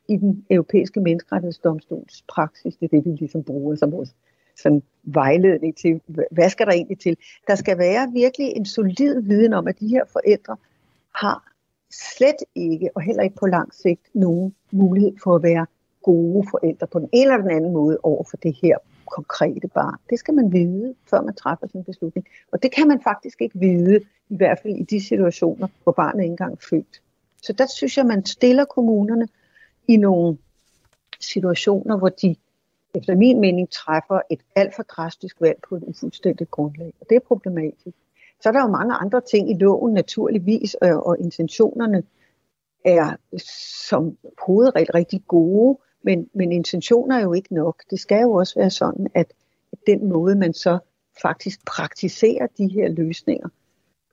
i den europæiske menneskerettighedsdomstols praksis. Det er det, vi ligesom bruger som vores sådan vejledning til, hvad skal der egentlig til? Der skal være virkelig en solid viden om, at de her forældre har slet ikke, og heller ikke på lang sigt, nogen mulighed for at være gode forældre på den ene eller den anden måde over for det her konkrete barn. Det skal man vide, før man træffer sin beslutning. Og det kan man faktisk ikke vide, i hvert fald i de situationer, hvor barnet ikke engang er født. Så der synes jeg, man stiller kommunerne i nogle situationer, hvor de efter min mening træffer et alt for drastisk valg på et ufuldstændigt grundlag. Og det er problematisk. Så er der jo mange andre ting i loven naturligvis, og, og intentionerne er som hovedregel rigtig gode, men, men intentioner er jo ikke nok. Det skal jo også være sådan, at den måde, man så faktisk praktiserer de her løsninger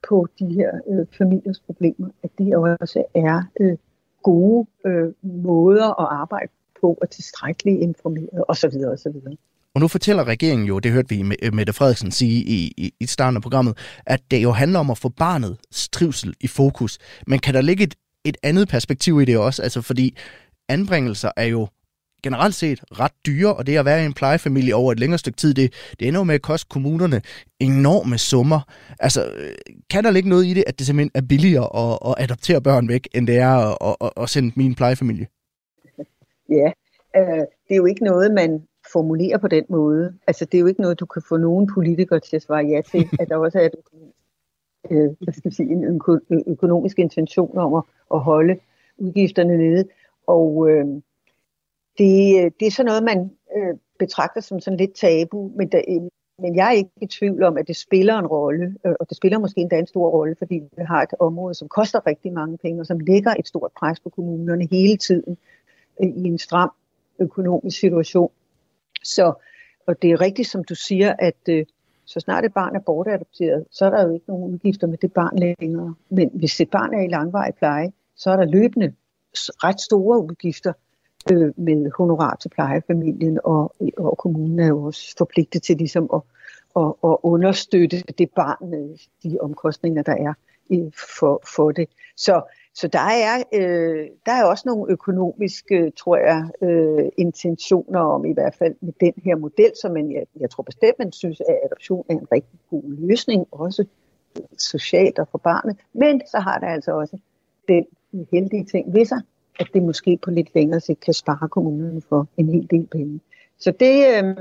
på de her øh, familiers problemer, at det også er øh, gode øh, måder at arbejde på og tilstrækkeligt informeret osv. osv. Og nu fortæller regeringen jo, det hørte vi Mette Frederiksen sige i, i, i starten af programmet, at det jo handler om at få barnets trivsel i fokus. Men kan der ligge et, et andet perspektiv i det også? Altså fordi anbringelser er jo generelt set ret dyre, og det at være i en plejefamilie over et længere stykke tid, det, det ender med at koste kommunerne enorme summer. Altså, øh, kan der ligge noget i det, at det simpelthen er billigere at, at adoptere børn væk, end det er at, at, at sende min plejefamilie? Ja, øh, det er jo ikke noget, man formulerer på den måde. Altså, det er jo ikke noget, du kan få nogen politikere til at svare ja til, [LAUGHS] at der også er et øh, hvad skal sige, en økonomisk intention om at, at holde udgifterne nede. Og øh, det, det er sådan noget, man øh, betragter som sådan lidt tabu, men, der, men jeg er ikke i tvivl om, at det spiller en rolle, øh, og det spiller måske endda en stor rolle, fordi vi har et område, som koster rigtig mange penge, og som lægger et stort pres på kommunerne hele tiden øh, i en stram økonomisk situation. Så, og det er rigtigt, som du siger, at øh, så snart et barn er bortadopteret, så er der jo ikke nogen udgifter med det barn længere. Men hvis et barn er i langvarig pleje, så er der løbende ret store udgifter øh, med honorar til plejefamilien, og, og kommunen er jo også forpligtet til ligesom at, at, at understøtte det barn med de omkostninger, der er øh, for, for det. Så, så der er, øh, der er også nogle økonomiske, tror jeg, øh, intentioner om i hvert fald med den her model, som man, jeg, jeg tror bestemt, man synes, at adoption er en rigtig god løsning, også socialt og for barnet. Men så har der altså også den heldige ting ved sig, at det måske på lidt længere sigt kan spare kommunerne for en hel del penge. Så det, øh,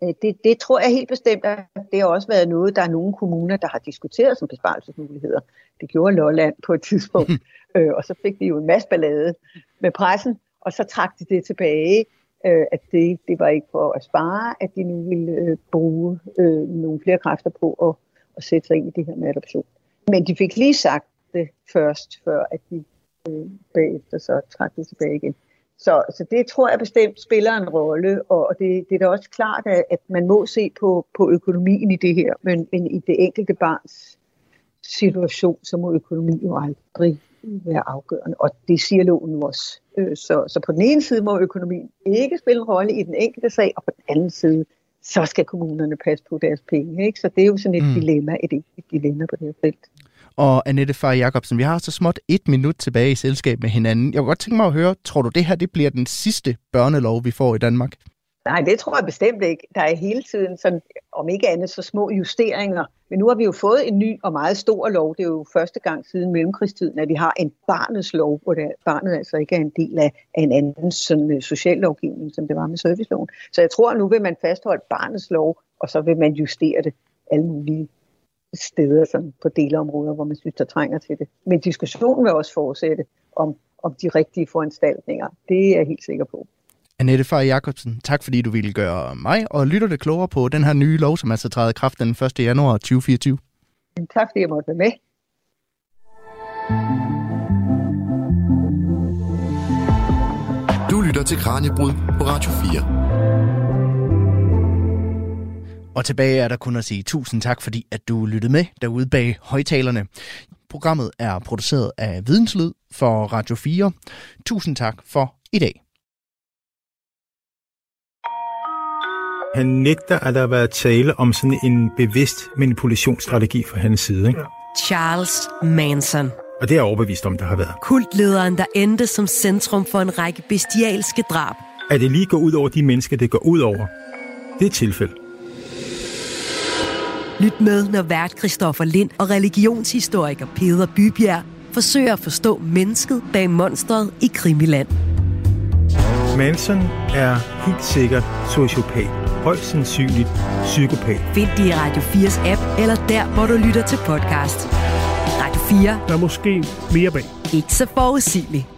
det, det tror jeg helt bestemt, at det har også været noget, der er nogle kommuner, der har diskuteret som besparelsesmuligheder. Det gjorde Lolland på et tidspunkt, [LAUGHS] øh, og så fik de jo en masse ballade med pressen, og så trak de det tilbage, øh, at det, det var ikke for at spare, at de nu ville øh, bruge øh, nogle flere kræfter på at, at sætte sig ind i det her med adoption. Men de fik lige sagt det først, før at de øh, bagefter så trak det tilbage igen. Så, så det tror jeg bestemt spiller en rolle, og det, det er da også klart, at, at man må se på, på økonomien i det her, men, men i det enkelte barns situation, så må økonomi jo aldrig være afgørende, og det siger loven nu også. Øh, så, så på den ene side må økonomien ikke spille en rolle i den enkelte sag, og på den anden side, så skal kommunerne passe på deres penge. Ikke? Så det er jo sådan et mm. dilemma, et, et dilemma på det her felt og Annette Far Jacobsen. Vi har så småt et minut tilbage i selskab med hinanden. Jeg kunne godt tænke mig at høre, tror du det her det bliver den sidste børnelov, vi får i Danmark? Nej, det tror jeg bestemt ikke. Der er hele tiden, sådan, om ikke andet, så små justeringer. Men nu har vi jo fået en ny og meget stor lov. Det er jo første gang siden mellemkrigstiden, at vi har en barnets lov, hvor det, barnet altså ikke er en del af, af en anden sådan, øh, social lovgivning, som det var med serviceloven. Så jeg tror, at nu vil man fastholde barnets lov, og så vil man justere det alle mulige steder sådan på delområder, hvor man synes, der trænger til det. Men diskussionen vil også fortsætte om, om de rigtige foranstaltninger. Det er jeg helt sikker på. Annette Far Jacobsen, tak fordi du ville gøre mig og lytter det klogere på den her nye lov, som altså træder i kraft den 1. januar 2024. Tak fordi jeg måtte være med. Du lytter til Kranjebrud på Radio 4. Og tilbage er der kun at sige tusind tak, fordi at du lyttede med derude bag højtalerne. Programmet er produceret af Videnslyd for Radio 4. Tusind tak for i dag. Han nægter, at der har været tale om sådan en bevidst manipulationsstrategi fra hans side. Ikke? Charles Manson. Og det er jeg overbevist om, der har været. Kultlederen, der endte som centrum for en række bestialske drab. At det lige går ud over de mennesker, det går ud over, det er et tilfælde. Lyt med, når vært Christoffer Lind og religionshistoriker Peder Bybjerg forsøger at forstå mennesket bag monstret i Krimiland. Manson er helt sikkert sociopat. højst sandsynligt psykopat. Find det i Radio 4's app, eller der, hvor du lytter til podcast. Radio 4. Der er måske mere bag. Ikke så forudsigeligt.